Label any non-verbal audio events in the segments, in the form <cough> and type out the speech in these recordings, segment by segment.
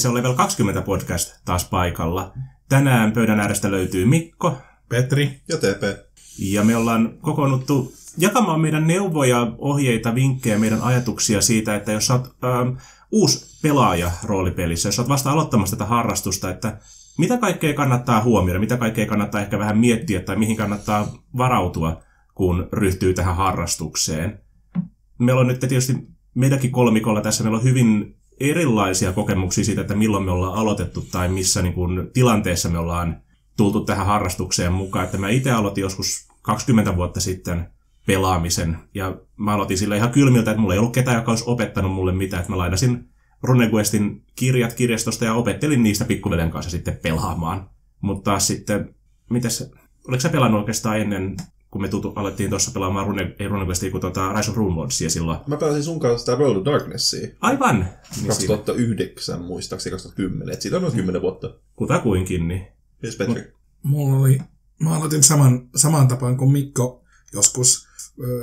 se on Level 20 podcast taas paikalla. Tänään pöydän äärestä löytyy Mikko. Petri. Ja TP. Ja me ollaan kokoonnuttu jakamaan meidän neuvoja, ohjeita, vinkkejä, meidän ajatuksia siitä, että jos olet ähm, uusi pelaaja roolipelissä, jos olet vasta aloittamassa tätä harrastusta, että mitä kaikkea kannattaa huomioida, mitä kaikkea kannattaa ehkä vähän miettiä tai mihin kannattaa varautua, kun ryhtyy tähän harrastukseen. Meillä on nyt tietysti meidänkin kolmikolla tässä, meillä on hyvin erilaisia kokemuksia siitä, että milloin me ollaan aloitettu tai missä niin kuin, tilanteessa me ollaan tultu tähän harrastukseen mukaan. Että mä itse aloitin joskus 20 vuotta sitten pelaamisen ja mä aloitin sillä ihan kylmiltä, että mulla ei ollut ketään, joka olisi opettanut mulle mitään. Että mä lainasin RuneQuestin kirjat kirjastosta ja opettelin niistä pikkuvelen kanssa sitten pelaamaan. Mutta sitten, mitäs, oliko sä pelannut oikeastaan ennen kun me tutu, alettiin tuossa pelaamaan Rune, ei RuneQuestia, kuin tuota Rise of Runeworldsia silloin. Mä pelasin sun kanssa sitä World of Darknessia. Aivan! Niin 2009 muistaakseni 2010, et siitä on noin 10 vuotta. Kutakuinkin, niin. Yes, Petri. Mulla oli, mä aloitin saman, saman tapaan kuin Mikko joskus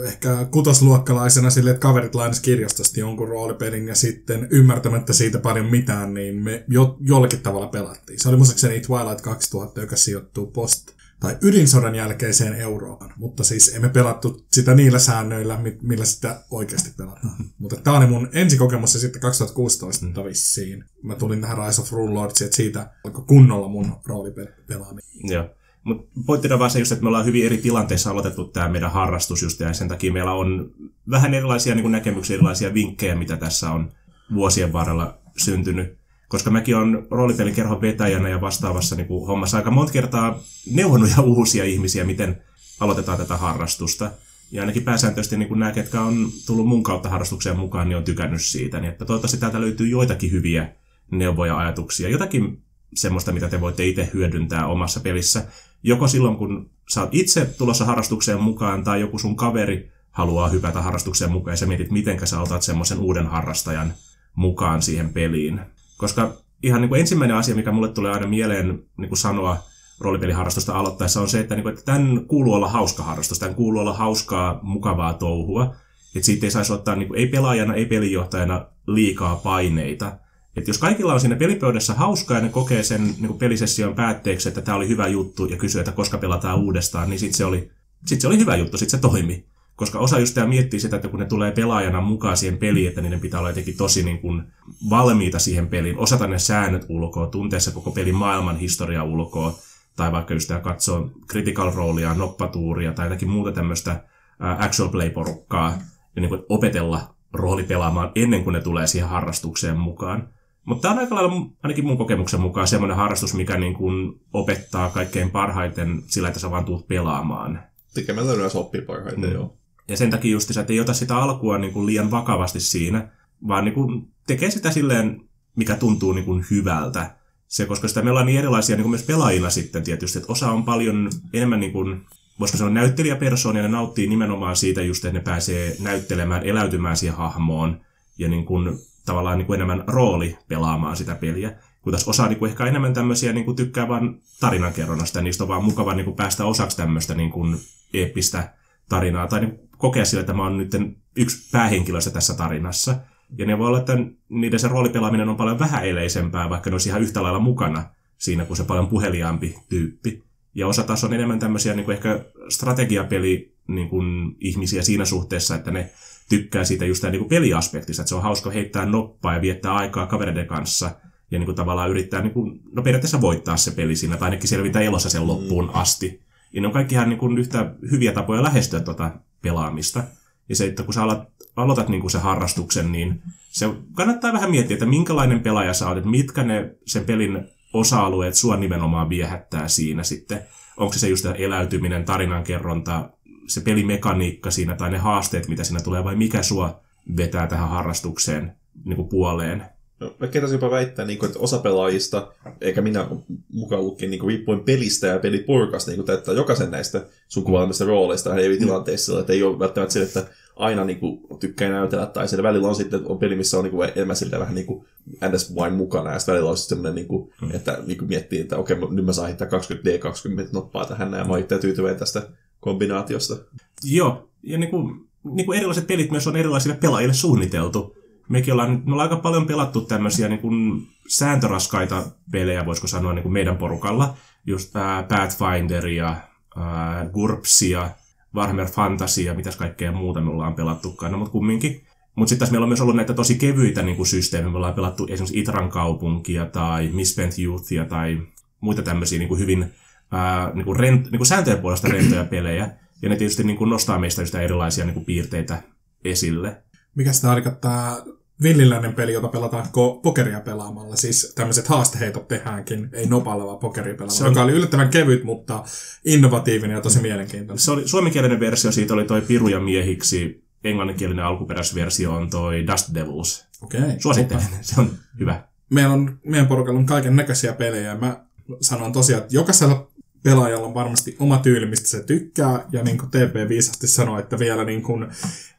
ehkä kutosluokkalaisena sille, että kaverit lainas kirjastosta jonkun roolipelin ja sitten ymmärtämättä siitä paljon mitään, niin me jo, jollakin tavalla pelattiin. Se oli muistaakseni Twilight 2000, joka sijoittuu post tai ydinsodan jälkeiseen Euroopan, mutta siis emme pelattu sitä niillä säännöillä, millä sitä oikeasti pelataan. Mm-hmm. Mutta tämä oli mun ensikokemus ja sitten 2016 mm. vissiin. Mä tulin tähän Rise of Rule Lords, että siitä alkoi kunnolla mun roolipelaaminen. Joo. Mutta pointtina vaan se just, että me ollaan hyvin eri tilanteissa aloitettu tämä meidän harrastus just, ja sen takia meillä on vähän erilaisia niin näkemyksiä, erilaisia vinkkejä, mitä tässä on vuosien varrella syntynyt koska mäkin on roolipelikerhon vetäjänä ja vastaavassa niin kuin hommassa aika monta kertaa neuvonut ja uusia ihmisiä, miten aloitetaan tätä harrastusta. Ja ainakin pääsääntöisesti niin kuin nämä, ketkä on tullut mun kautta harrastukseen mukaan, niin on tykännyt siitä. Niin että toivottavasti täältä löytyy joitakin hyviä neuvoja ajatuksia, jotakin semmoista, mitä te voitte itse hyödyntää omassa pelissä. Joko silloin, kun sä oot itse tulossa harrastukseen mukaan, tai joku sun kaveri haluaa hypätä harrastukseen mukaan, ja sä mietit, miten sä otat semmoisen uuden harrastajan mukaan siihen peliin. Koska ihan niin kuin ensimmäinen asia, mikä mulle tulee aina mieleen niin kuin sanoa roolipeliharrastusta aloittaessa, on se, että, niin kuin, että tämän kuuluu olla hauska harrastus, tämän kuuluu olla hauskaa, mukavaa touhua. Että siitä ei saisi ottaa niin kuin, ei pelaajana, ei pelijohtajana liikaa paineita. Että jos kaikilla on siinä pelipöydässä hauskaa ja ne kokee sen niin kuin pelisession päätteeksi, että tämä oli hyvä juttu ja kysyy, että koska pelataan uudestaan, niin sitten se, oli, sit se oli hyvä juttu, sitten se toimi. Koska osa just miettii sitä, että kun ne tulee pelaajana mukaan siihen peliin, että niiden pitää olla jotenkin tosi niin kuin valmiita siihen peliin, osata ne säännöt ulkoa, tuntea se koko pelin maailman historia ulkoa, tai vaikka just tämä katsoo critical rollia, noppatuuria tai jotakin muuta tämmöistä actual play-porukkaa, ja niin kuin opetella roolipelaamaan ennen kuin ne tulee siihen harrastukseen mukaan. Mutta tämä on aika lailla, ainakin mun kokemuksen mukaan, semmoinen harrastus, mikä niin kuin opettaa kaikkein parhaiten sillä, että sä vaan tuut pelaamaan. Tekemällä yleensä oppii parhaiten, mm. joo. Ja sen takia just että ei ota sitä alkua niin kuin liian vakavasti siinä, vaan niin kuin tekee sitä silleen, mikä tuntuu niin kuin hyvältä. Se, koska sitä me ollaan niin erilaisia niin kuin myös pelaajina sitten tietysti, että osa on paljon enemmän niin kuin, voisiko sanoa näyttelijäpersoonia, ne nauttii nimenomaan siitä just, että ne pääsee näyttelemään, eläytymään siihen hahmoon ja niin kuin, tavallaan niin kuin enemmän rooli pelaamaan sitä peliä. Kun taas osa niin kuin ehkä enemmän tämmöisiä niin kuin tykkää vaan tarinankerronnasta, niistä on vaan mukava niin kuin päästä osaksi tämmöistä niin kuin eeppistä tarinaa, tai niin kokea sillä, että mä oon nyt yksi päähenkilöistä tässä tarinassa. Ja ne voi olla, että niiden se roolipelaaminen on paljon vähäeleisempää, vaikka ne olisi ihan yhtä lailla mukana siinä, kuin se paljon puheliaampi tyyppi. Ja osa taas on enemmän tämmöisiä niin kuin ehkä strategiapeli niin kuin ihmisiä siinä suhteessa, että ne tykkää siitä just tämä niin kuin peliaspektissa, että se on hauska heittää noppaa ja viettää aikaa kavereiden kanssa ja niin kuin tavallaan yrittää niin kuin, no periaatteessa voittaa se peli siinä, tai ainakin selvitä elossa sen loppuun mm. asti. Ja ne on kaikki ihan niin kuin yhtä hyviä tapoja lähestyä tuota pelaamista. Ja se, että kun sä aloitat, aloitat niin kuin se harrastuksen, niin se kannattaa vähän miettiä, että minkälainen pelaaja sä olet, mitkä ne sen pelin osa-alueet sua nimenomaan viehättää siinä sitten. Onko se se just eläytyminen, tarinankerronta, se pelimekaniikka siinä tai ne haasteet, mitä siinä tulee, vai mikä sua vetää tähän harrastukseen niin kuin puoleen. No, mä kertasin jopa väittää, niin kuin, että osa pelaajista, eikä minä mukaan lukien niin riippuen pelistä ja pelipurkasta, niin täyttää jokaisen näistä sun kuvaamista rooleista eri mm. tilanteissa, että ei ole välttämättä se, että aina niin kuin, tykkää näytellä, tai siellä välillä on sitten on peli, missä on niin kuin, enemmän siltä vähän niin kuin NS vain mukana, ja sitten välillä on semmoinen, niin kuin, mm. että niin kuin miettii, että okei, nyt mä saan hittää 20D20 noppaa tähän, ja mä oon itse tyytyväinen tästä kombinaatiosta. Joo, ja niin kuin, niin kuin erilaiset pelit myös on erilaisille pelaajille suunniteltu. Mekin ollaan, me ollaan aika paljon pelattu tämmöisiä niin kuin sääntöraskaita pelejä, voisiko sanoa niin kuin meidän porukalla. Just äh, Pathfinderia, äh, Gurpsia, Warhammer Fantasia, mitäs kaikkea muuta me ollaan pelattukaan, no, mutta kumminkin. Mutta sitten meillä on myös ollut näitä tosi kevyitä niin kuin systeemejä. Me ollaan pelattu esimerkiksi Itran kaupunkia tai Misspent Youthia tai muita tämmöisiä niin kuin hyvin ää, niin kuin rent, niin kuin sääntöjen puolesta rentoja <clears throat> pelejä. Ja ne tietysti niin kuin nostaa meistä erilaisia niin kuin piirteitä esille. Mikä sitä tarkoittaa villiläinen peli, jota pelataan pokeria pelaamalla. Siis tämmöiset haasteheitot tehdäänkin, ei nopalla vaan pokeria pelaamalla, on... joka oli yllättävän kevyt, mutta innovatiivinen ja tosi mielenkiintoinen. Se oli, suomenkielinen versio siitä oli toi Piruja miehiksi, englanninkielinen alkuperäisversio on toi Dust Devils. Okei. Okay, Suosittelen, se on hyvä. Meillä on, meidän porukalla on kaiken näköisiä pelejä. Mä sanon tosiaan, että jokaisella pelaajalla on varmasti oma tyyli, mistä se tykkää. Ja niin kuin TP viisasti sanoi, että vielä niin kuin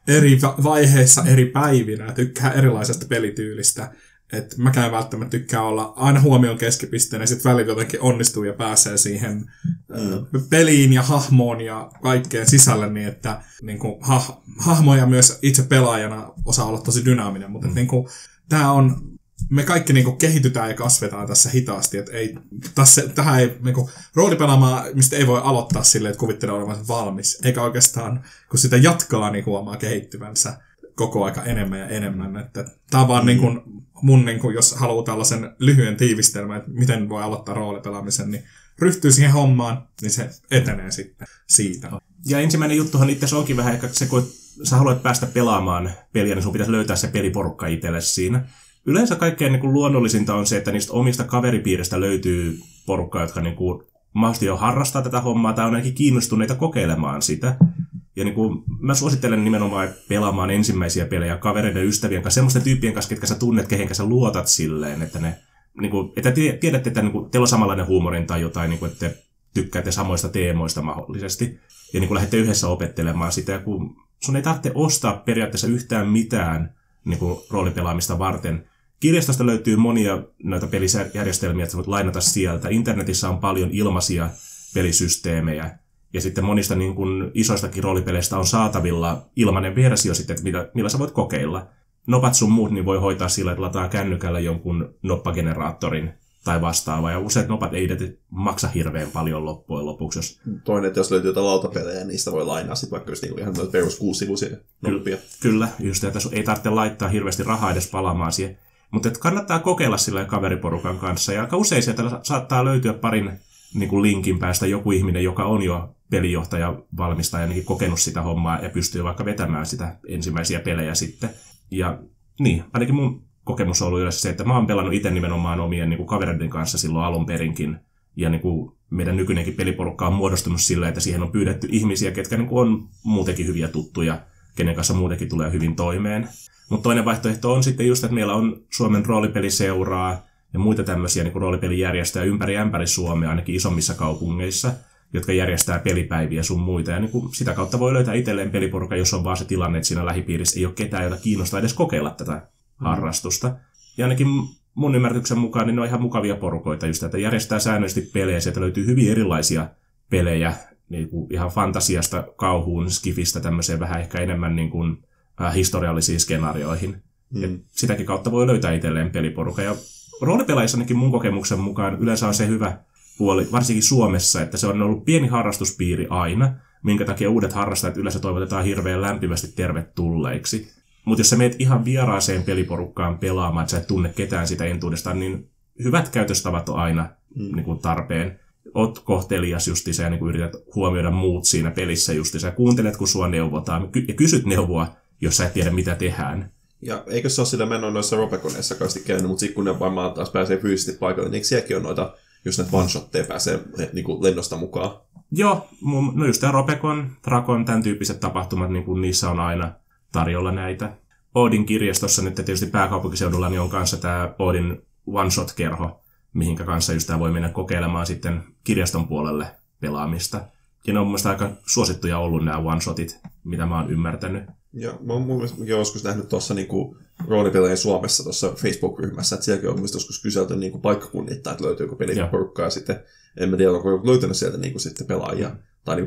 eri vaiheissa, eri päivinä tykkää erilaisesta pelityylistä. Että mäkään välttämättä tykkää olla aina huomion keskipisteen ja sitten välillä jotenkin onnistuu ja pääsee siihen mm. peliin ja hahmoon ja kaikkeen sisälle niin, että niin kuin, ha, hahmoja myös itse pelaajana osaa olla tosi dynaaminen. Mutta mm. niin kuin, tämä on me kaikki niinku kehitytään ja kasvetaan tässä hitaasti, että ei, tässä, tähän ei, niinku, roolipelaamaa, mistä ei voi aloittaa silleen, että kuvittelee olevansa valmis, eikä oikeastaan, kun sitä jatkaa, niin huomaa kehittyvänsä koko aika enemmän ja enemmän, että tämä on vaan mm. niinku, mun, niinku, jos haluaa tällaisen lyhyen tiivistelmän, että miten voi aloittaa roolipelaamisen, niin ryhtyy siihen hommaan, niin se etenee sitten siitä. Ja ensimmäinen juttuhan itse onkin vähän ehkä se, kun sä haluat päästä pelaamaan peliä, niin sun pitäisi löytää se peliporukka itselle siinä yleensä kaikkein niin kuin luonnollisinta on se, että niistä omista kaveripiiristä löytyy porukkaa, jotka niin kuin, mahdollisesti jo harrastaa tätä hommaa tai on ainakin kiinnostuneita kokeilemaan sitä. Ja niin kuin, mä suosittelen nimenomaan pelaamaan ensimmäisiä pelejä kavereiden ystävien kanssa, semmoisten tyyppien kanssa, ketkä sä tunnet, kehen sä luotat silleen, että ne niin kuin, että tiedätte, että niin kuin, teillä on samanlainen huumorin tai jotain, niin kuin, että te tykkäätte samoista teemoista mahdollisesti. Ja niin kuin lähdette yhdessä opettelemaan sitä, ja kun sun ei tarvitse ostaa periaatteessa yhtään mitään niin kuin, roolipelaamista varten, Kirjastosta löytyy monia noita pelijärjestelmiä, että voit lainata sieltä. Internetissä on paljon ilmaisia pelisysteemejä. Ja sitten monista niin kuin isoistakin roolipeleistä on saatavilla ilmainen versio sitten, että millä, millä sä voit kokeilla. Nopat sun muut niin voi hoitaa sillä, että lataa kännykällä jonkun noppageneraattorin tai vastaava. Ja useat nopat ei maksa hirveän paljon loppujen lopuksi. Jos... Toinen, että jos löytyy jotain lautapelejä, niin niistä voi lainaa sitten vaikka just niin ihan perus kuusivuisia noppia. Kyllä, just, että ei tarvitse laittaa hirveästi rahaa edes palaamaan siihen mutta kannattaa kokeilla sillä kaveriporukan kanssa. Ja aika usein sieltä saattaa löytyä parin niin kuin linkin päästä joku ihminen, joka on jo pelijohtaja, valmistaja, ainakin kokenut sitä hommaa ja pystyy vaikka vetämään sitä ensimmäisiä pelejä sitten. Ja niin, ainakin mun kokemus on ollut yleensä se, että mä oon pelannut itse nimenomaan omien niin kuin kavereiden kanssa silloin alun perinkin. Ja niin kuin meidän nykyinenkin peliporukka on muodostunut sillä, että siihen on pyydetty ihmisiä, ketkä niin kuin on muutenkin hyviä tuttuja, kenen kanssa muutenkin tulee hyvin toimeen. Mutta toinen vaihtoehto on sitten just, että meillä on Suomen roolipeliseuraa ja muita tämmöisiä niin roolipelijärjestöjä ympäri ämpäri Suomea, ainakin isommissa kaupungeissa, jotka järjestää pelipäiviä sun muita. Ja niin kuin sitä kautta voi löytää itselleen peliporukka, jos on vaan se tilanne, että siinä lähipiirissä ei ole ketään, jota kiinnostaa edes kokeilla tätä. Harrastusta. Ja ainakin mun ymmärryksen mukaan niin ne on ihan mukavia porukoita just, että järjestää säännöllisesti pelejä. Sieltä löytyy hyvin erilaisia pelejä, niin kuin ihan fantasiasta, kauhuun, skifistä, tämmöiseen vähän ehkä enemmän niin kuin äh, historiallisiin skenaarioihin. Mm. Et sitäkin kautta voi löytää itselleen peliporukka. Ja roolipelaajissa ainakin mun kokemuksen mukaan yleensä on se hyvä puoli, varsinkin Suomessa, että se on ollut pieni harrastuspiiri aina, minkä takia uudet harrastajat yleensä toivotetaan hirveän lämpimästi tervetulleiksi. Mutta jos sä meet ihan vieraaseen peliporukkaan pelaamaan, että sä et tunne ketään sitä entuudestaan, niin hyvät käytöstavat on aina mm. niin kuin tarpeen. Oot kohtelias justiinsa ja niin kuin yrität huomioida muut siinä pelissä justiinsa ja kuuntelet, kun sua neuvotaan ja kysyt neuvoa jos sä et tiedä, mitä tehdään. Ja eikö se ole sillä menoa noissa ropekoneissa kasti käynyt, mutta sitten kun ne varmaan taas pääsee fyysisesti paikalle, niin eikö sielläkin on noita, jos näitä one-shotteja pääsee niin kuin lennosta mukaan? Joo, no just tämä Ropekon, Drakon, tämän tyyppiset tapahtumat, niin kuin niissä on aina tarjolla näitä. Odin kirjastossa nyt tietysti pääkaupunkiseudulla niin on kanssa tämä Odin one-shot-kerho, mihinkä kanssa just tämä voi mennä kokeilemaan sitten kirjaston puolelle pelaamista. Ja ne on mun aika suosittuja ollut nämä one-shotit, mitä mä oon ymmärtänyt. Joo, mä oon mun mielestä joskus nähnyt tuossa niinku roolipelejä Suomessa tuossa Facebook-ryhmässä, että sielläkin on mun joskus kyselty niinku paikkakunnittain, että löytyykö peliporukkaa ja sitten en mä tiedä, onko löytänyt sieltä niinku sitten pelaajia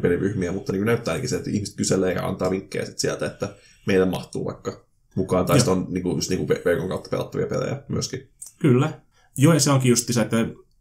peliryhmiä, mutta niinku näyttää ainakin se, että ihmiset kyselee ja antaa vinkkejä sit sieltä, että meidän mahtuu vaikka mukaan, tai sitten on niin kuin, just niin kuin verkon kautta pelattavia pelejä myöskin. Kyllä. Joo, ja se onkin just se, että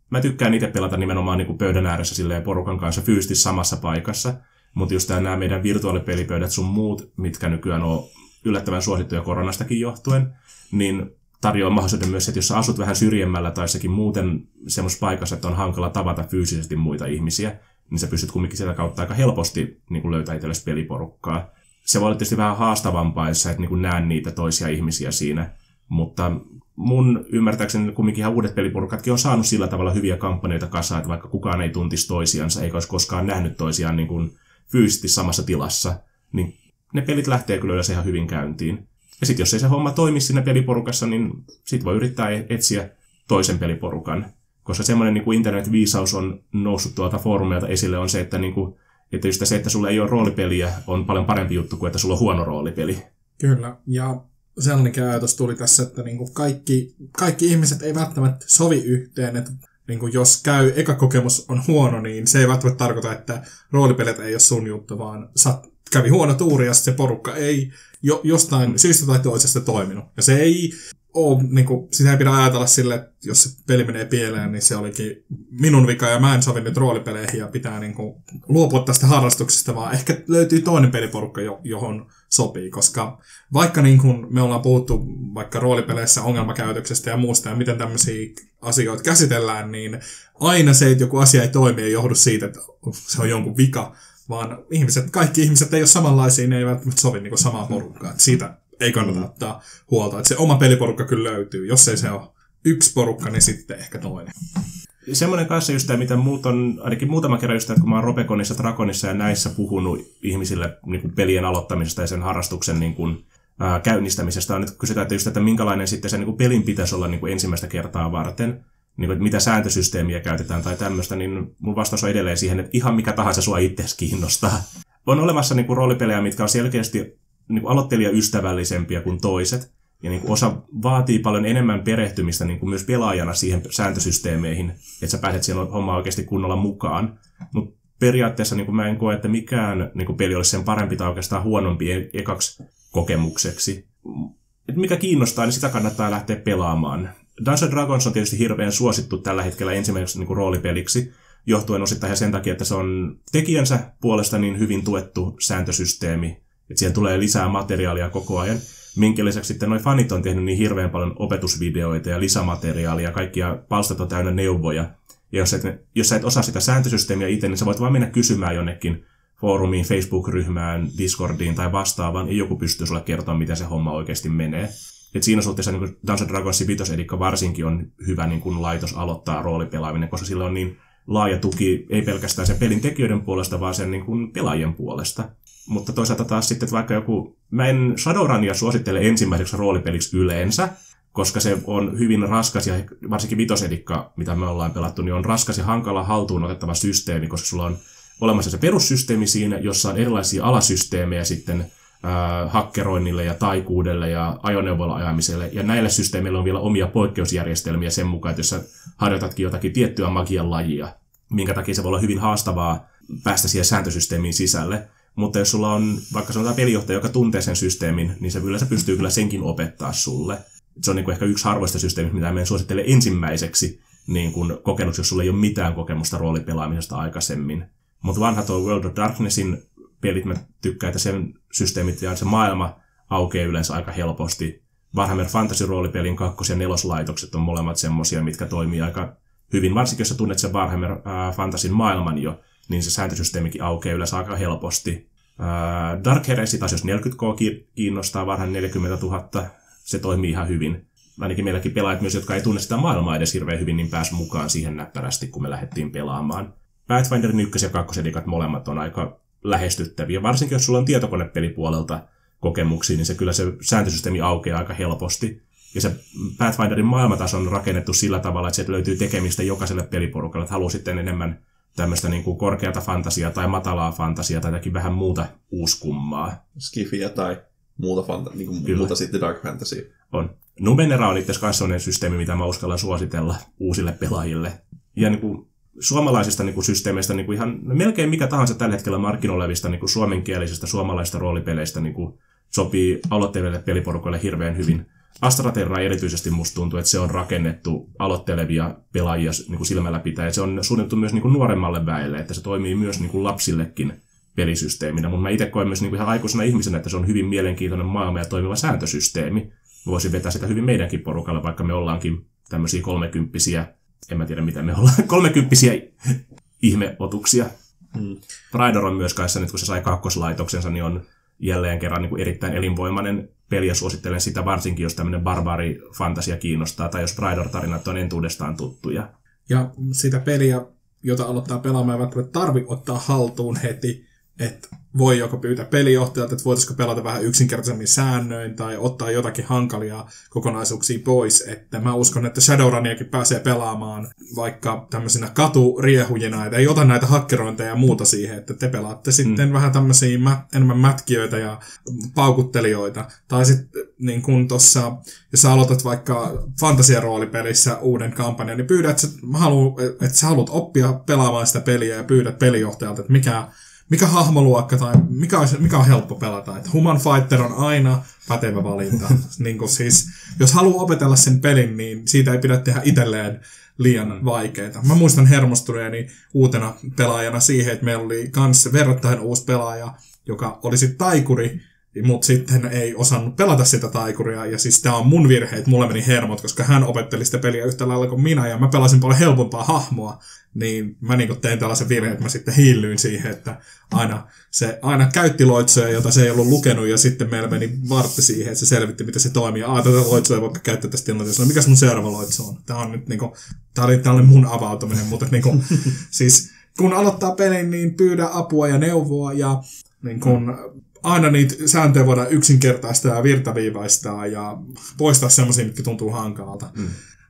mä tykkään itse pelata nimenomaan niin kuin pöydän ääressä silleen porukan kanssa fyysisesti samassa paikassa. Mutta just nämä meidän virtuaalipelipöydät sun muut, mitkä nykyään on yllättävän suosittuja koronastakin johtuen, niin tarjoaa mahdollisuuden myös, että jos sä asut vähän syrjemmällä tai sekin muuten semmoisessa paikassa, että on hankala tavata fyysisesti muita ihmisiä, niin sä pystyt kumminkin sitä kautta aika helposti niin kuin löytää itsellesi peliporukkaa. Se voi olla tietysti vähän haastavampaa, jos sä et niin näe niitä toisia ihmisiä siinä, mutta mun ymmärtääkseni kumminkin ihan uudet peliporukatkin on saanut sillä tavalla hyviä kampanjoita kasaan, että vaikka kukaan ei tuntisi toisiansa eikä olisi koskaan nähnyt toisiaan niin kuin fyysisesti samassa tilassa, niin ne pelit lähtee kyllä yleensä ihan hyvin käyntiin. Ja sitten jos ei se homma toimi siinä peliporukassa, niin sit voi yrittää etsiä toisen peliporukan. Koska semmoinen niin internet-viisaus on noussut tuolta foorumeilta esille on se, että, niin kuin, että just se, että sulla ei ole roolipeliä, on paljon parempi juttu kuin että sulla on huono roolipeli. Kyllä, ja sellainen ajatus tuli tässä, että niin kuin kaikki, kaikki ihmiset ei välttämättä sovi yhteen, että niin kuin jos käy, eka kokemus on huono, niin se ei välttämättä tarkoita, että roolipelit ei ole sun juttu, vaan sä kävi huono tuuri ja se porukka ei jo, jostain syystä tai toisesta toiminut. Ja se ei ole, niin kuin, sitä ei pidä ajatella sille, että jos se peli menee pieleen, niin se olikin minun vika ja mä en sovi nyt roolipeleihin ja pitää niin kuin, luopua tästä harrastuksesta, vaan ehkä löytyy toinen peliporukka, johon sopii, koska vaikka niin kuin me ollaan puhuttu vaikka roolipeleissä ongelmakäytöksestä ja muusta ja miten tämmöisiä asioita käsitellään, niin aina se, että joku asia ei toimi, ei johdu siitä, että se on jonkun vika, vaan ihmiset, kaikki ihmiset ei ole samanlaisia, ne ei välttämättä sovi niin samaan porukkaan. Siitä ei kannata ottaa huolta. Että se oma peliporukka kyllä löytyy. Jos ei se ole yksi porukka, niin sitten ehkä toinen. Semmoinen kanssa just tämä, mitä muut on, ainakin muutama kerran just että kun mä oon Robeconissa, Dragonissa ja näissä puhunut ihmisille niin kuin pelien aloittamisesta ja sen harrastuksen niin kuin, ää, käynnistämisestä, on nyt kysytään, että, just, että minkälainen sitten se niin kuin pelin pitäisi olla niin kuin ensimmäistä kertaa varten niin kuin, että mitä sääntösysteemiä käytetään tai tämmöistä, niin mun vastaus on edelleen siihen, että ihan mikä tahansa sua itse kiinnostaa. On olemassa niin kuin, roolipelejä, mitkä on selkeästi niin kuin, aloittelijaystävällisempiä kuin toiset, ja niin kuin, osa vaatii paljon enemmän perehtymistä niin kuin myös pelaajana siihen sääntösysteemeihin, että sä pääset siihen hommaan oikeasti kunnolla mukaan. Mutta periaatteessa niin kuin mä en koe, että mikään niin kuin peli olisi sen parempi tai oikeastaan huonompi e- ekaksi kokemukseksi. Et mikä kiinnostaa, niin sitä kannattaa lähteä pelaamaan. Dungeons Dragons on tietysti hirveän suosittu tällä hetkellä ensimmäiseksi niin kuin roolipeliksi, johtuen osittain sen takia, että se on tekijänsä puolesta niin hyvin tuettu sääntösysteemi, että siihen tulee lisää materiaalia koko ajan. Minkä lisäksi sitten noin fanit on tehnyt niin hirveän paljon opetusvideoita ja lisämateriaalia, kaikkia palstat on täynnä neuvoja. Ja jos, et, jos sä et osaa sitä sääntösysteemiä itse, niin sä voit vaan mennä kysymään jonnekin foorumiin, Facebook-ryhmään, Discordiin tai vastaavaan, ja joku pystyy sulle kertomaan, miten se homma oikeasti menee. Et siinä suhteessa niin Dungeons Dragonsin vitosedikka varsinkin on hyvä niin kuin laitos aloittaa roolipelaaminen, koska sillä on niin laaja tuki, ei pelkästään sen pelin tekijöiden puolesta, vaan sen niin kuin pelaajien puolesta. Mutta toisaalta taas sitten, että vaikka joku, mä en Shadowrunia suosittele ensimmäiseksi roolipeliksi yleensä, koska se on hyvin raskas ja varsinkin vitosedikka, mitä me ollaan pelattu, niin on raskas ja hankala haltuun otettava systeemi, koska sulla on olemassa se perussysteemi siinä, jossa on erilaisia alasysteemejä sitten äh, hakkeroinnille ja taikuudelle ja ajoneuvoilla ajamiselle. Ja näille systeemeille on vielä omia poikkeusjärjestelmiä sen mukaan, että jos sä harjoitatkin jotakin tiettyä magian lajia, minkä takia se voi olla hyvin haastavaa päästä siihen sääntösysteemiin sisälle. Mutta jos sulla on vaikka sanotaan pelijohtaja, joka tuntee sen systeemin, niin se se pystyy kyllä senkin opettaa sulle. Se on niin kuin ehkä yksi harvoista systeemistä, mitä meidän suosittelen ensimmäiseksi niin kuin kokemus, jos sulla ei ole mitään kokemusta roolipelaamisesta aikaisemmin. Mutta vanha tuo World of Darknessin pelit mä tykkään, että sen systeemit ja se maailma aukeaa yleensä aika helposti. Warhammer Fantasy-roolipelin kakkos- ja neloslaitokset on molemmat semmosia, mitkä toimii aika hyvin. Varsinkin jos sä tunnet sen Warhammer äh, maailman jo, niin se sääntösysteemikin aukeaa yleensä aika helposti. Äh, Dark Heresy taas, jos 40k kiinnostaa, varhaan 40 000, se toimii ihan hyvin. Ainakin meilläkin pelaajat myös, jotka ei tunne sitä maailmaa edes hirveän hyvin, niin pääsi mukaan siihen näppärästi, kun me lähdettiin pelaamaan. Pathfinderin ykkös- ja kakkosedikat molemmat on aika lähestyttäviä. Varsinkin jos sulla on tietokonepelipuolelta kokemuksia, niin se kyllä se sääntösysteemi aukeaa aika helposti. Ja se Pathfinderin maailmataso on rakennettu sillä tavalla, että sieltä löytyy tekemistä jokaiselle peliporukalle. Että haluaa sitten enemmän tämmöistä niin kuin korkeata fantasiaa tai matalaa fantasiaa tai jotakin vähän muuta uuskummaa. Skifiä tai muuta, fanta- niin kuin muuta sitten dark fantasy. On. Numenera on itse asiassa systeemi, mitä mä uskallan suositella uusille pelaajille. Ja niin kuin suomalaisista niin kuin systeemeistä niin kuin ihan melkein mikä tahansa tällä hetkellä markkinoilla olevista niin kuin suomenkielisistä suomalaisista roolipeleistä niin kuin sopii aloitteleville peliporukoille hirveän hyvin. Astraterra erityisesti musta tuntuu, että se on rakennettu aloittelevia pelaajia niin kuin silmällä pitää, ja se on suunniteltu myös niin kuin nuoremmalle väelle, että se toimii myös niin kuin lapsillekin pelisysteeminä, mutta mä itse koen myös niin kuin ihan aikuisena ihmisenä, että se on hyvin mielenkiintoinen maailma ja toimiva sääntösysteemi. Voisin vetää sitä hyvin meidänkin porukalle, vaikka me ollaankin tämmöisiä kolmekymppisiä, en mä tiedä mitä me ollaan, <laughs> kolmekymppisiä ihmeotuksia. Hmm. Raidor on myös kanssa, nyt kun se sai kakkoslaitoksensa, niin on jälleen kerran niin kuin erittäin elinvoimainen peli ja suosittelen sitä varsinkin, jos tämmöinen barbaari-fantasia kiinnostaa tai jos Raidor-tarinat on entuudestaan tuttuja. Ja sitä peliä, jota aloittaa pelaamaan, ei välttämättä tarvi ottaa haltuun heti, että voi joko pyytää pelijohtajalta, että voitaisiko pelata vähän yksinkertaisemmin säännöin tai ottaa jotakin hankalia kokonaisuuksia pois. Että mä uskon, että Shadowruniakin pääsee pelaamaan vaikka tämmöisinä katuriehujina, että ei ota näitä hakkerointeja ja muuta siihen, että te pelaatte sitten mm. vähän tämmöisiä mä, enemmän mätkiöitä ja paukuttelijoita. Tai sitten niin kun tossa, jos sä aloitat vaikka fantasiaroolipelissä uuden kampanjan, niin pyydät, että sä, haluat, että sä haluat oppia pelaamaan sitä peliä ja pyydät pelijohtajalta, että mikä mikä hahmoluokka tai mikä on, mikä on helppo pelata. Et Human Fighter on aina pätevä valinta. <laughs> niin kuin siis, jos haluaa opetella sen pelin, niin siitä ei pidä tehdä itselleen liian mm. vaikeita. Mä muistan hermostuneeni uutena pelaajana siihen, että meillä oli kans verrattain uusi pelaaja, joka oli sitten taikuri, mutta sitten ei osannut pelata sitä taikuria, ja siis tämä on mun virhe, että mulle meni hermot, koska hän opetteli sitä peliä yhtä lailla kuin minä, ja mä pelasin paljon helpompaa hahmoa, niin mä niin tein tällaisen virheen, että mä sitten hiillyin siihen, että aina, se aina käytti loitsoja, jota se ei ollut lukenut, ja sitten meillä meni vartti siihen, että se selvitti, miten se toimii. Ah, tätä loitsoa ei voi käyttää tässä tilanteessa. No, mikä mun seuraava loitso on? Tämä on nyt niinku, tää oli tällainen mun avautuminen, mutta niinku, <laughs> siis kun aloittaa pelin, niin pyydä apua ja neuvoa, ja niin kun, aina niitä sääntöjä voidaan yksinkertaistaa ja virtaviivaistaa ja poistaa semmoisia, mitkä tuntuu hankalalta. Mm.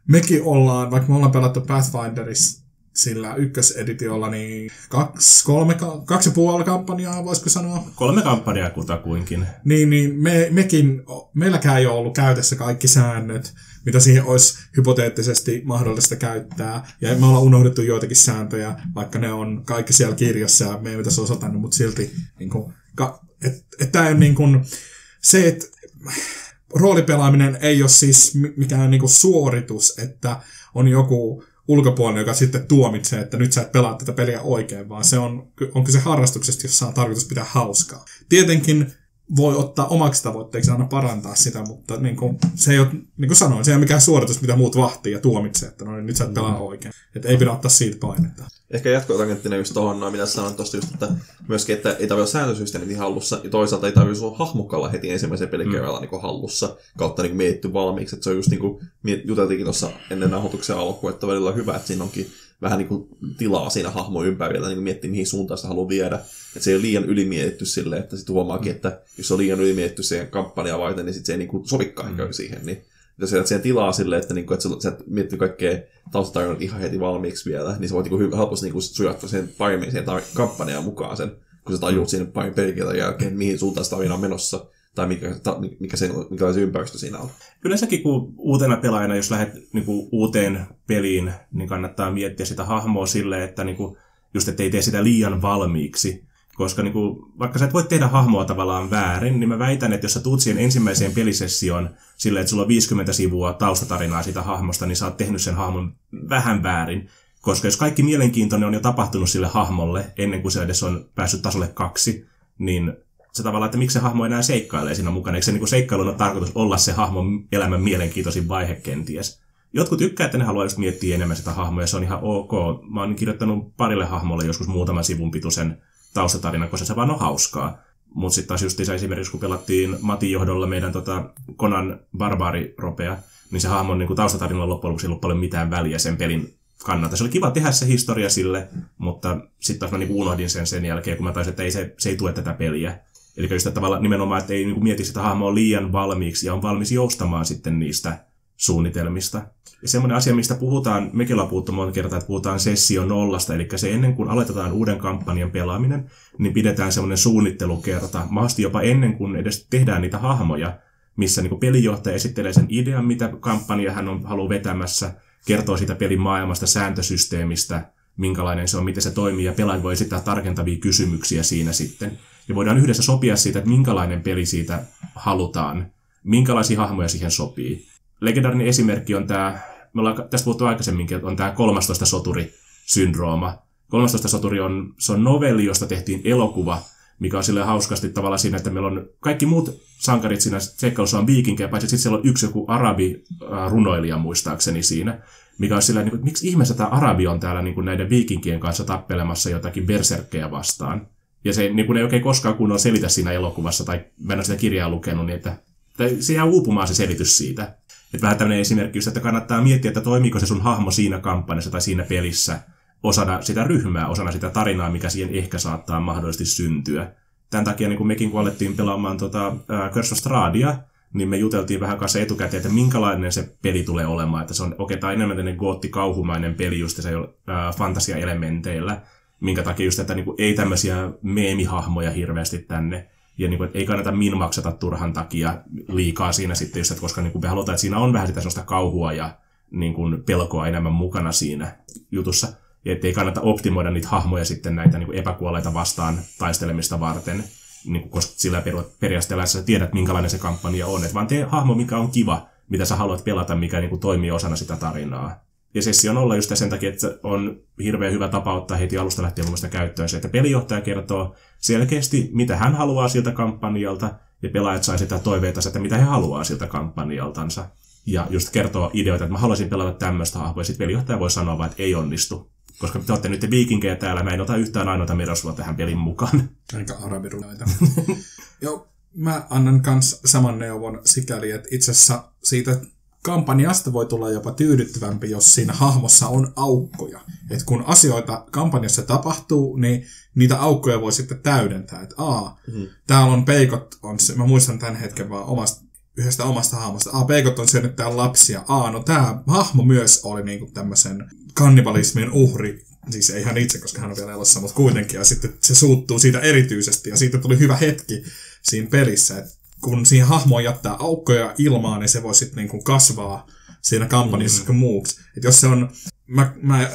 Mekin ollaan, vaikka me ollaan pelattu Pathfinderissa sillä ykköseditiolla niin kaksi, kolme, kaksi ja puoli kampanjaa, voisiko sanoa? Kolme kampanjaa kutakuinkin. Niin, niin me, mekin, meilläkään ei ole ollut käytössä kaikki säännöt, mitä siihen olisi hypoteettisesti mahdollista käyttää. Ja me ollaan unohdettu joitakin sääntöjä, vaikka ne on kaikki siellä kirjassa ja me ei pitäisi osata mutta silti niin kuin, ka, et, et tämä on niin kuin, se, että roolipelaaminen ei ole siis mikään niin kuin suoritus, että on joku ulkopuolinen, joka sitten tuomitsee, että nyt sä et pelaa tätä peliä oikein, vaan se on, onko se harrastuksesta, jossa on tarkoitus pitää hauskaa. Tietenkin voi ottaa omaksi tavoitteeksi aina parantaa sitä, mutta niin kuin, se ei ole, niin kuin sanoin, se ei ole mikään suoritus, mitä muut vahtii ja tuomitsee, että no niin, nyt sä et pelaa mm. oikein. Että ei pidä ottaa siitä painetta. Ehkä jatkotangenttina just tuohon noin, mitä sanoin tuosta just, että myöskin, että ei tarvitse sääntösysteemit hallussa, ja toisaalta ei tarvitse olla hahmokalla heti ensimmäisen pelikerralla mm. niin hallussa, kautta niin mietitty valmiiksi. Että se on just niin kuin, juteltiinkin tuossa ennen nauhoituksen alkua, että välillä on hyvä, että siinä onkin vähän niin kuin tilaa siinä hahmon ympärillä, niin kuin miettiä mihin suuntaan sitä haluaa viedä. Että se ei ole liian ylimietitty silleen, että sitten huomaakin, että jos se on liian ylimietitty siihen kampanjaa varten, niin sit se ei niin kuin sovikaan mm. siihen. Niin jos sä siihen tilaa silleen, että, niinku, että sä, sä miettii kaikkea taustatarinat ihan heti valmiiksi vielä, niin sä voit niinku, helposti niinku, sujattua sen paremmin siihen tar- kampanjaan mukaan sen, kun sä tajuut siinä parin pelikirjan jälkeen, mihin suuntaan sitä on menossa tai mikä, ta, mikä se, se ympäristö siinä on. Yleensäkin kun uutena pelaajana, jos lähdet niin kuin, uuteen peliin, niin kannattaa miettiä sitä hahmoa silleen, että niin kuin, just ettei tee sitä liian valmiiksi. Koska niin kuin, vaikka sä et voi tehdä hahmoa tavallaan väärin, niin mä väitän, että jos sä tuut siihen ensimmäiseen pelisessioon silleen, että sulla on 50 sivua taustatarinaa siitä hahmosta, niin sä oot tehnyt sen hahmon vähän väärin. Koska jos kaikki mielenkiintoinen on jo tapahtunut sille hahmolle ennen kuin se edes on päässyt tasolle kaksi, niin se tavallaan, että miksi se hahmo enää seikkailee siinä mukana. Eikö se niin seikkailun on tarkoitus olla se hahmon elämän mielenkiintoisin vaihe kenties? Jotkut tykkää, että ne haluaa just miettiä enemmän sitä hahmoa, ja se on ihan ok. Mä oon kirjoittanut parille hahmolle joskus muutaman sivun pituisen taustatarina, koska se vaan on hauskaa. Mutta sitten taas just esimerkiksi kun pelattiin Matin johdolla meidän tota Konan barbaariropea, niin se hahmon niin taustatarina loppujen lopuksi ei ollut paljon mitään väliä sen pelin kannalta. Se oli kiva tehdä se historia sille, mutta sitten taas mä niin unohdin sen sen jälkeen, kun mä taisin, että ei se, se ei tue tätä peliä. Eli just tavalla nimenomaan, että ei niin mieti sitä hahmoa liian valmiiksi ja on valmis joustamaan sitten niistä suunnitelmista. Ja semmoinen asia, mistä puhutaan, mekin ollaan puhuttu monta kertaa, että puhutaan sessio nollasta, eli se ennen kuin aloitetaan uuden kampanjan pelaaminen, niin pidetään semmoinen suunnittelukerta, mahdollisesti jopa ennen kuin edes tehdään niitä hahmoja, missä niin pelijohtaja esittelee sen idean, mitä kampanja hän on, haluaa vetämässä, kertoo siitä pelin maailmasta, sääntösysteemistä, minkälainen se on, miten se toimii, ja pelaajat voi esittää tarkentavia kysymyksiä siinä sitten. Ja voidaan yhdessä sopia siitä, että minkälainen peli siitä halutaan, minkälaisia hahmoja siihen sopii. Legendaarinen esimerkki on tämä, me ollaan tästä puhuttu aikaisemminkin, että on tämä 13 soturi-syndrooma. 13 soturi on, se on novelli, josta tehtiin elokuva, mikä on sille hauskasti tavalla siinä, että meillä on kaikki muut sankarit siinä seikkailussa on viikinkejä, paitsi sitten siellä on yksi joku arabi runoilija muistaakseni siinä, mikä on sillä, niin kuin, että miksi ihmeessä tämä arabi on täällä niin kuin näiden viikinkien kanssa tappelemassa jotakin berserkkejä vastaan. Ja se niin kuin ei oikein koskaan kunnolla selitä siinä elokuvassa, tai mä en ole sitä kirjaa lukenut, niin että tai se jää uupumaan se selitys siitä. Että vähän tämmöinen esimerkki just, että kannattaa miettiä, että toimiiko se sun hahmo siinä kampanjassa tai siinä pelissä osana sitä ryhmää, osana sitä tarinaa, mikä siihen ehkä saattaa mahdollisesti syntyä. Tämän takia niin kun mekin kun alettiin pelaamaan tota, äh, Curse of Stradia, niin me juteltiin vähän kanssa etukäteen, että minkälainen se peli tulee olemaan. Että se on, okei, okay, enemmän tämmöinen gootti-kauhumainen peli just se äh, fantasia-elementeillä, minkä takia just, että niin ei tämmöisiä meemihahmoja hirveästi tänne. Ja niin kuin, että ei kannata minmaksata turhan takia liikaa siinä sitten just, että koska niin kuin me halutaan, että siinä on vähän sitä sellaista kauhua ja niin kuin pelkoa enemmän mukana siinä jutussa. Ja ettei kannata optimoida niitä hahmoja sitten näitä niin kuin epäkuolleita vastaan taistelemista varten, niin kuin, koska sillä periaatteella sä tiedät, minkälainen se kampanja on. Et vaan tee hahmo, mikä on kiva, mitä sä haluat pelata, mikä niin kuin, toimii osana sitä tarinaa. Ja sessio on olla just sen takia, että on hirveän hyvä tapa ottaa heti alusta lähtien mun käyttöön se, että pelijohtaja kertoo selkeästi, mitä hän haluaa siltä kampanjalta, ja pelaajat saa sitä toiveita, että mitä he haluaa siltä kampanjaltansa. Ja just kertoo ideoita, että mä haluaisin pelata tämmöistä hahmoa, ja sitten pelijohtaja voi sanoa vaan, että ei onnistu. Koska te olette nyt viikinkejä täällä, mä en ota yhtään ainoata merosua tähän pelin mukaan. Eikä arabirunaita. <laughs> Joo, mä annan kans saman neuvon sikäli, että itse asiassa siitä kampanjasta voi tulla jopa tyydyttävämpi, jos siinä hahmossa on aukkoja. Et kun asioita kampanjassa tapahtuu, niin niitä aukkoja voi sitten täydentää. Että aa, mm-hmm. täällä on peikot, on se, mä muistan tämän hetken vaan omasta, yhdestä omasta hahmosta. Aa, peikot on syönyt täällä lapsia. Aa, no tämä hahmo myös oli niinku tämmöisen kannibalismin uhri. Siis ei hän itse, koska hän on vielä elossa, mutta kuitenkin. Ja sitten se suuttuu siitä erityisesti. Ja siitä tuli hyvä hetki siinä pelissä, että kun siihen hahmoon jättää aukkoja ilmaan, niin se voi sitten niinku kasvaa siinä kampanjassa mm-hmm. muuksi. Et jos se on, mä, mä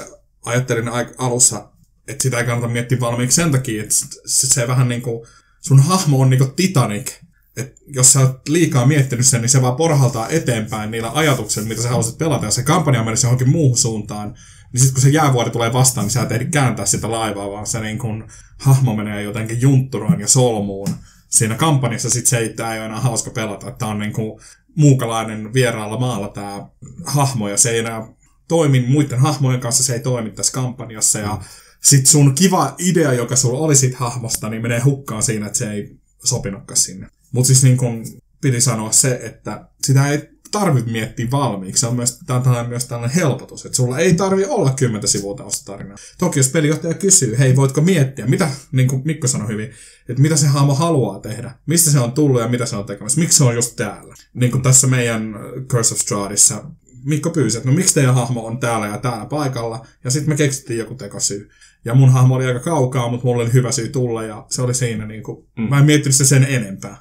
ajattelin alussa, että sitä ei kannata miettiä valmiiksi sen takia, että se, se vähän niin kuin, sun hahmo on niin kuin Titanic. Et jos sä oot liikaa miettinyt sen, niin se vaan porhaltaa eteenpäin niillä ajatuksilla, mitä sä haluaisit pelata. Ja se kampanja mennyt johonkin muuhun suuntaan, niin sitten kun se jäävuori tulee vastaan, niin sä et ehdi kääntää sitä laivaa, vaan se niin kun, hahmo menee jotenkin juntturoin ja solmuun siinä kampanjassa sit se ei, tää ei ole enää hauska pelata. Tämä on niinku muukalainen vieraalla maalla tämä hahmo ja se ei enää toimi muiden hahmojen kanssa, se ei toimi tässä kampanjassa ja sit sun kiva idea, joka sulla oli sit hahmosta, niin menee hukkaan siinä, että se ei sopinutkaan sinne. Mutta siis niin kun piti sanoa se, että sitä ei tarvitse miettiä valmiiksi. Se on myös, tämä on myös tällainen helpotus, että sulla ei tarvi olla kymmentä sivua tarinaa. Toki jos pelijohtaja kysyy, hei voitko miettiä, mitä, niin kuin Mikko sanoi hyvin, että mitä se hahmo haluaa tehdä, mistä se on tullut ja mitä se on tekemässä, miksi se on just täällä. Niin kuin tässä meidän Curse of Stradissa Mikko pyysi, että no miksi teidän hahmo on täällä ja täällä paikalla, ja sitten me keksittiin joku tekosyy. Ja mun hahmo oli aika kaukaa, mutta mulla oli hyvä syy tulla ja se oli siinä niin kuin, mm. mä en miettinyt sitä sen enempää.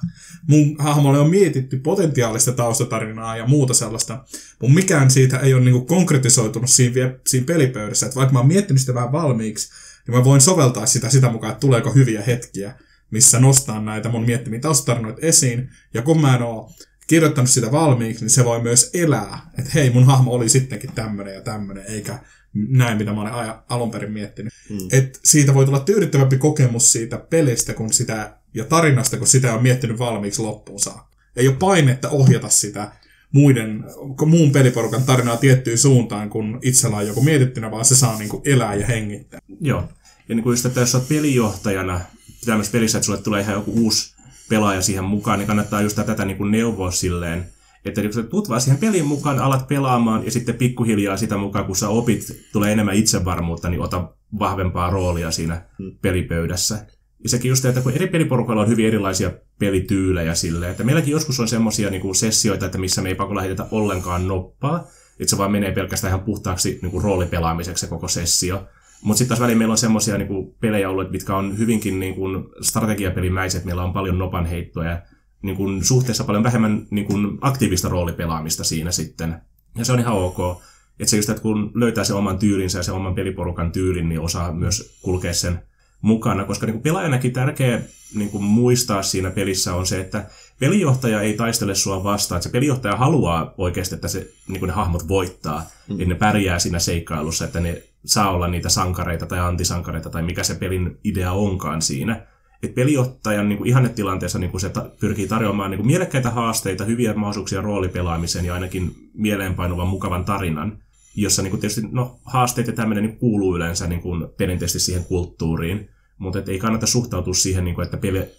Mun hahmolle on mietitty potentiaalista taustatarinaa ja muuta sellaista, mutta mikään siitä ei ole niin kuin konkretisoitunut siinä, siinä pelipöydässä. Että vaikka mä oon miettinyt sitä vähän valmiiksi, niin mä voin soveltaa sitä sitä mukaan, että tuleeko hyviä hetkiä, missä nostaa näitä mun miettimiä taustatarinoita esiin. Ja kun mä en oo kirjoittanut sitä valmiiksi, niin se voi myös elää. Että hei, mun hahmo oli sittenkin tämmönen ja tämmönen, eikä näin, mitä mä olen alun perin miettinyt. Mm. Et siitä voi tulla tyydyttävämpi kokemus siitä pelistä kun sitä, ja tarinasta, kun sitä on miettinyt valmiiksi loppuun saakka. Ei ole painetta ohjata sitä muiden, muun peliporukan tarinaa tiettyyn suuntaan, kun itsellä on joku mietittynä, vaan se saa niin kuin elää ja hengittää. Joo. Ja niin kuin just, että jos olet pelijohtajana tämmöisessä pelissä, että sulle tulee ihan joku uusi pelaaja siihen mukaan, niin kannattaa just tätä niin kuin neuvoa silleen, että jos tulet vaan siihen pelin mukaan, alat pelaamaan ja sitten pikkuhiljaa sitä mukaan, kun sä opit, tulee enemmän itsevarmuutta, niin ota vahvempaa roolia siinä hmm. pelipöydässä. Ja sekin just, että kun eri peliporukalla on hyvin erilaisia pelityylejä silleen, että meilläkin joskus on semmoisia niin sessioita, että missä me ei pakolla heitetä ollenkaan noppaa, että se vaan menee pelkästään ihan puhtaaksi niin kuin roolipelaamiseksi se koko sessio. Mutta sitten taas väliin meillä on semmoisia niin pelejä ollut, mitkä on hyvinkin niin kuin strategiapelimäiset, meillä on paljon nopanheittoja, niin kuin suhteessa paljon vähemmän niin kuin aktiivista roolipelaamista siinä sitten. Ja se on ihan ok. Että se just, että kun löytää sen oman tyylinsä ja sen oman peliporukan tyylin, niin osaa myös kulkea sen mukana, koska niin kuin pelaajanakin tärkeä niin kuin muistaa siinä pelissä on se, että pelijohtaja ei taistele sua vastaan. Että se pelijohtaja haluaa oikeasti, että se, niin ne hahmot voittaa. Mm. Että ne pärjää siinä seikkailussa, että ne saa olla niitä sankareita tai antisankareita tai mikä se pelin idea onkaan siinä. Et pelijohtajan niin kuin ihannetilanteessa niin kuin se ta- pyrkii tarjoamaan niin kuin mielekkäitä haasteita, hyviä mahdollisuuksia roolipelaamiseen ja ainakin mieleenpainuvan mukavan tarinan, jossa niin kuin tietysti no, haasteet ja tämmöinen niin kuuluu yleensä niin perinteisesti siihen kulttuuriin. Mutta ei kannata suhtautua siihen, niin kuin, että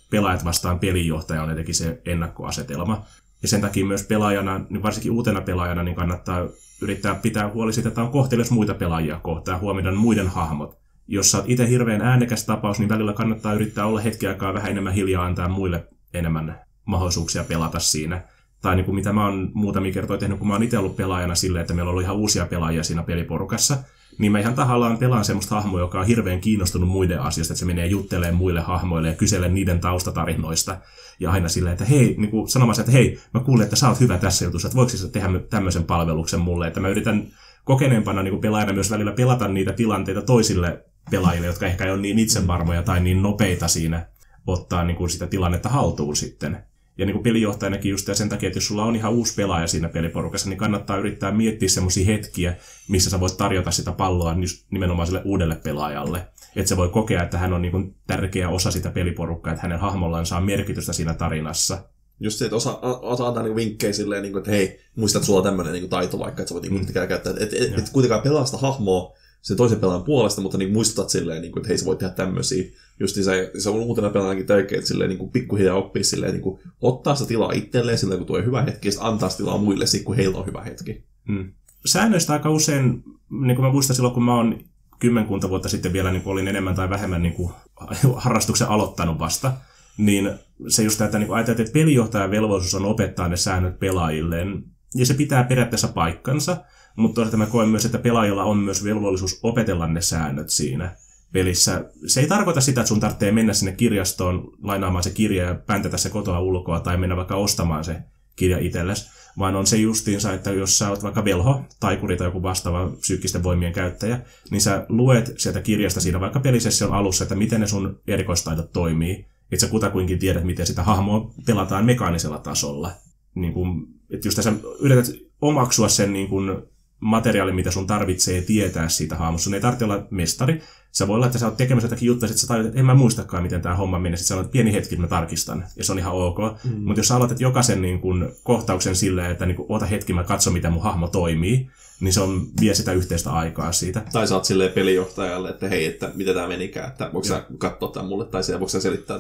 pelaajat vastaan pelijohtaja on jotenkin se ennakkoasetelma. Ja sen takia myös pelaajana, niin varsinkin uutena pelaajana, niin kannattaa yrittää pitää huoli siitä, että on kohtelias muita pelaajia kohtaan, huomioida muiden hahmot. Jos sä itse hirveän äänekäs tapaus, niin välillä kannattaa yrittää olla hetki aikaa vähän enemmän hiljaa antaa muille enemmän mahdollisuuksia pelata siinä. Tai niin kuin mitä mä oon muutamia kertoja tehnyt, kun mä oon itse ollut pelaajana silleen, että meillä on ollut ihan uusia pelaajia siinä peliporukassa, niin mä ihan tahallaan pelaan semmoista hahmoa, joka on hirveän kiinnostunut muiden asioista, että se menee juttelemaan muille hahmoille ja kyselee niiden taustatarinoista. Ja aina silleen, että hei, niin kuin sanomassa, että hei, mä kuulin, että sä oot hyvä tässä jutussa, että voiko sä tehdä tämmöisen palveluksen mulle, että mä yritän kokeneempana niin pelaajana myös välillä pelata niitä tilanteita toisille pelaajille, jotka ehkä ei ole niin itsevarmoja tai niin nopeita siinä ottaa niin kuin sitä tilannetta haltuun sitten. Ja niin kuin pelijohtajanakin just sen takia, että jos sulla on ihan uusi pelaaja siinä peliporukassa, niin kannattaa yrittää miettiä semmoisia hetkiä, missä sä voit tarjota sitä palloa nimenomaan sille uudelle pelaajalle. Että se voi kokea, että hän on niin kuin tärkeä osa sitä peliporukkaa, että hänen hahmollaan saa merkitystä siinä tarinassa. Just se, että osa, osa antaa niinku vinkkejä silleen, niin kuin, että hei, muistat, että sulla on tämmöinen niin taito vaikka, että sä voit niin mm. käyttää. Että et, et, et kuitenkaan pelaa sitä hahmoa sen toisen pelaajan puolesta, mutta niin muistutat silleen, niin kuin, että hei, sä voit tehdä tämmöisiä. Just se, se on uutena pelaajanakin tärkeää, että silleen, niin kuin, pikkuhiljaa oppii silleen, niin kuin, ottaa sitä tilaa itselleen silleen, kun tulee hyvä hetki, ja sitten antaa sitä tilaa muille, sit, kun heillä on hyvä hetki. Mm. Säännöistä aika usein, niin kuin mä muistan silloin, kun mä oon kymmenkunta vuotta sitten vielä niin olin enemmän tai vähemmän niin kuin, <laughs> harrastuksen aloittanut vasta, niin se just että niin ajatellaan, että pelijohtajan velvollisuus on opettaa ne säännöt pelaajilleen, ja se pitää periaatteessa paikkansa, mutta toisaalta mä koen myös, että pelaajilla on myös velvollisuus opetella ne säännöt siinä pelissä. Se ei tarkoita sitä, että sun tarvitsee mennä sinne kirjastoon lainaamaan se kirja ja päntätä se kotoa ulkoa tai mennä vaikka ostamaan se kirja itsellesi, vaan on se justiinsa, että jos sä oot vaikka velho, taikuri tai joku vastaava psyykkisten voimien käyttäjä, niin sä luet sieltä kirjasta siinä vaikka pelisession alussa, että miten ne sun erikoistaidot toimii, että sä kutakuinkin tiedät, miten sitä hahmoa pelataan mekaanisella tasolla. Niin kun, että just tässä yrität omaksua sen niin kun materiaali, mitä sun tarvitsee tietää siitä hahmosta. Sun ei tarvitse olla mestari. Sä voi olla, että sä oot tekemässä jotakin juttuja, että sä tajut, että en mä muistakaan, miten tämä homma menee. Sitten sä olet pieni hetki, mä tarkistan. Ja se on ihan ok. Mm. Mutta jos sä aloitat jokaisen niin kun, kohtauksen silleen, että niin kun, ota hetki, mä katson, miten mun hahmo toimii, niin se on, vie sitä yhteistä aikaa siitä. Tai saat silleen pelijohtajalle, että hei, että mitä tämä menikään, että voiko sä katsoa tämän mulle, tai voiko sä selittää,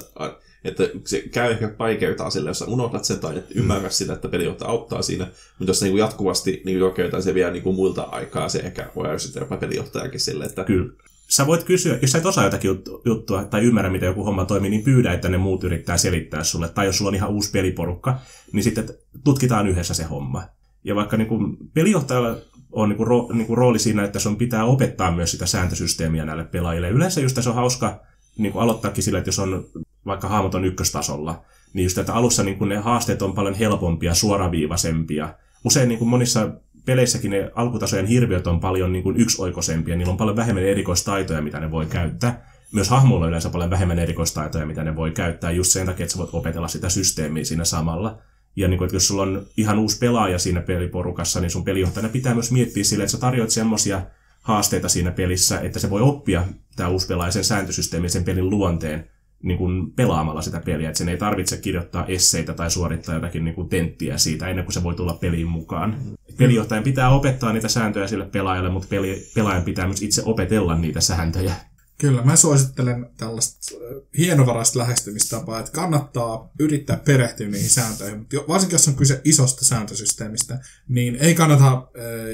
että se käy ehkä vaikeutaa sille, jos sä unohdat sen tai et ymmärrä mm. sitä, että pelijohtaja auttaa siinä, mutta jos se niin jatkuvasti niin jokeetaan, se vie niin muilta aikaa, se ehkä voi ärsyttää jopa pelijohtajakin sille, että Kyllä. Sä voit kysyä, jos sä et osaa jotakin juttua tai ymmärrä, miten joku homma toimii, niin pyydä, että ne muut yrittää selittää sulle. Tai jos sulla on ihan uusi peliporukka, niin sitten tutkitaan yhdessä se homma. Ja vaikka niin kuin pelijohtajalla on niin kuin ro, niin kuin rooli siinä, että sun pitää opettaa myös sitä sääntösysteemiä näille pelaajille. Yleensä just se on hauska niin kuin aloittaakin sillä, että jos on vaikka hahmot on ykköstasolla, niin just että alussa niin kuin ne haasteet on paljon helpompia, suoraviivaisempia. Usein niin kuin monissa peleissäkin ne alkutasojen hirviöt on paljon niin kuin yksioikoisempia, niillä on paljon vähemmän erikoistaitoja, mitä ne voi käyttää. Myös hahmoilla on yleensä paljon vähemmän erikoistaitoja, mitä ne voi käyttää, just sen takia, että sä voit opetella sitä systeemiä siinä samalla. Ja niin kuin, että jos sulla on ihan uusi pelaaja siinä peliporukassa, niin sun pelijohtajana pitää myös miettiä sille, että sä tarjoat semmoisia haasteita siinä pelissä, että se voi oppia tämä uusi pelaaja sen sääntösysteemin, sen pelin luonteen, niin kuin pelaamalla sitä peliä, että sen ei tarvitse kirjoittaa esseitä tai suorittaa jotakin niin kuin tenttiä siitä ennen kuin se voi tulla peliin mukaan. Pelijohtajan pitää opettaa niitä sääntöjä sille pelaajalle, mutta peli, pelaajan pitää myös itse opetella niitä sääntöjä. Kyllä, mä suosittelen tällaista äh, hienovaraista lähestymistapaa, että kannattaa yrittää perehtyä niihin sääntöihin, mutta varsinkin jos on kyse isosta sääntösysteemistä, niin ei kannata äh,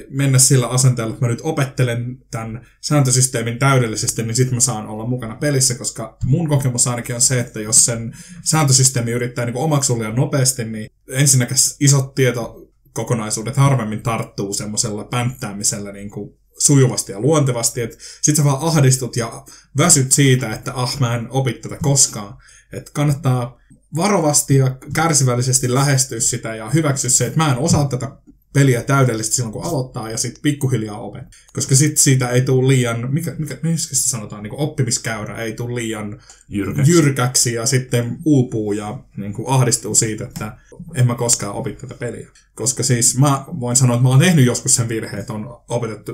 mennä sillä asenteella, että mä nyt opettelen tämän sääntösysteemin täydellisesti, niin sitten mä saan olla mukana pelissä, koska mun kokemus ainakin on se, että jos sen sääntösysteemi yrittää niin omaksua liian nopeasti, niin ensinnäkin isot tietokokonaisuudet harvemmin tarttuu semmoisella pänttäämisellä niin kuin sujuvasti ja luontevasti, että sit sä vaan ahdistut ja väsyt siitä, että ah, mä en opi tätä koskaan. Että kannattaa varovasti ja kärsivällisesti lähestyä sitä ja hyväksyä se, että mä en osaa tätä peliä täydellisesti silloin, kun aloittaa, ja sitten pikkuhiljaa opet. Koska sitten siitä ei tule liian, mikä, mikä, mikä se sanotaan, niin oppimiskäyrä ei tule liian Jyrkäksi. jyrkäksi ja sitten uupuu ja niin kuin ahdistuu siitä, että en mä koskaan opi tätä peliä. Koska siis mä voin sanoa, että mä oon tehnyt joskus sen virheen, että on opetettu,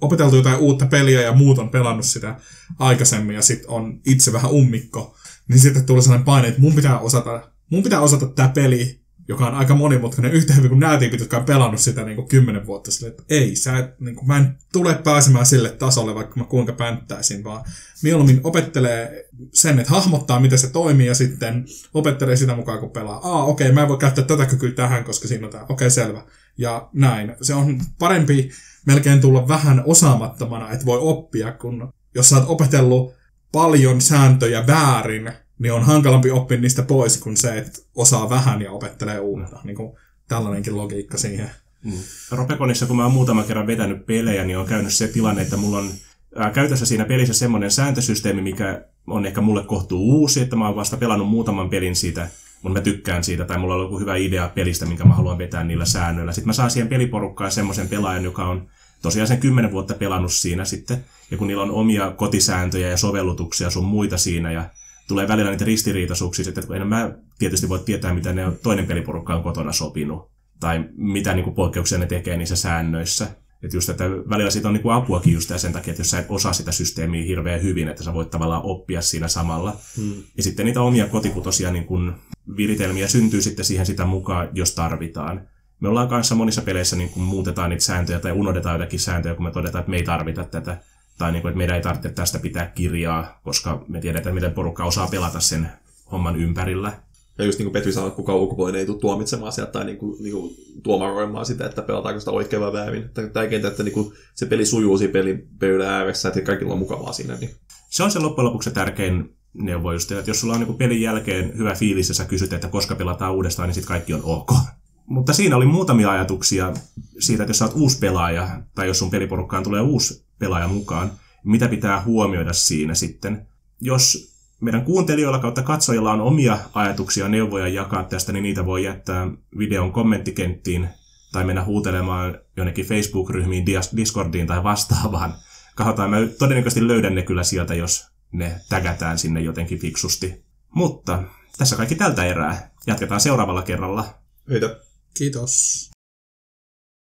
opeteltu jotain uutta peliä ja muut on pelannut sitä aikaisemmin ja sitten on itse vähän ummikko. Niin sitten tulee sellainen paine, että mun pitää osata, mun pitää osata tämä peli joka on aika monimutkainen, yhtä hyvin kuin nämä tyypit, jotka on pelannut sitä niin kuin kymmenen vuotta sille, että ei, sä et, niin kuin, mä en tule pääsemään sille tasolle, vaikka mä kuinka pänttäisin, vaan mieluummin opettelee sen, että hahmottaa, miten se toimii, ja sitten opettelee sitä mukaan, kun pelaa. Aa, okei, okay, mä en voi käyttää tätä kykyä tähän, koska siinä on tämä. Okei, okay, selvä. Ja näin. Se on parempi melkein tulla vähän osaamattomana, että voi oppia, kun jos sä oot opetellut paljon sääntöjä väärin, niin on hankalampi oppia niistä pois kuin se, että osaa vähän ja opettelee uutta. Niin kuin tällainenkin logiikka siihen. Mm. Ropekonissa, kun mä oon muutaman kerran vetänyt pelejä, niin on käynyt se tilanne, että mulla on ää, käytössä siinä pelissä semmoinen sääntösysteemi, mikä on ehkä mulle kohtuu uusi, että mä oon vasta pelannut muutaman pelin siitä, mutta mä tykkään siitä, tai mulla on joku hyvä idea pelistä, minkä mä haluan vetää niillä säännöillä. Sitten mä saan siihen peliporukkaan semmoisen pelaajan, joka on tosiaan sen kymmenen vuotta pelannut siinä sitten, ja kun niillä on omia kotisääntöjä ja sovellutuksia sun muita siinä, ja tulee välillä niitä ristiriitaisuuksia, että en mä tietysti voi tietää, mitä ne toinen peliporukka on kotona sopinut, tai mitä niin kuin, poikkeuksia ne tekee niissä säännöissä. Että just, että välillä siitä on niin kuin apuakin just sen takia, että jos sä et osaa sitä systeemiä hirveän hyvin, että sä voit tavallaan oppia siinä samalla. Hmm. Ja sitten niitä omia kotikutosia niin kuin viritelmiä syntyy sitten siihen sitä mukaan, jos tarvitaan. Me ollaan kanssa monissa peleissä niin kuin muutetaan niitä sääntöjä tai unohdetaan jotakin sääntöjä, kun me todetaan, että me ei tarvita tätä tai niin kuin, että meidän ei tarvitse tästä pitää kirjaa, koska me tiedetään, miten porukka osaa pelata sen homman ympärillä. Ja just niin kuin Petri sanoi, että kukaan ulkopuolinen ei tule tuomitsemaan sieltä tai niin kuin, niin kuin tuomaroimaan sitä, että pelataanko sitä oikein vai väärin. Tärkeintä, että niin kuin se peli sujuu siinä pelin pöydän ääressä, että kaikilla on mukavaa siinä. Niin. Se on se loppujen lopuksi se tärkein neuvo just, että jos sulla on niin pelin jälkeen hyvä fiilis ja sä kysyt, että koska pelataan uudestaan, niin sitten kaikki on ok. <laughs> Mutta siinä oli muutamia ajatuksia siitä, että jos sä oot uusi pelaaja, tai jos sun peliporukkaan tulee uusi pelaaja mukaan, mitä pitää huomioida siinä sitten. Jos meidän kuuntelijoilla kautta katsojilla on omia ajatuksia, neuvoja jakaa tästä, niin niitä voi jättää videon kommenttikenttiin tai mennä huutelemaan jonnekin Facebook-ryhmiin, Discordiin tai vastaavaan. Katsotaan, mä todennäköisesti löydän ne kyllä sieltä, jos ne tägätään sinne jotenkin fiksusti. Mutta tässä kaikki tältä erää. Jatketaan seuraavalla kerralla. Heitä. Kiitos.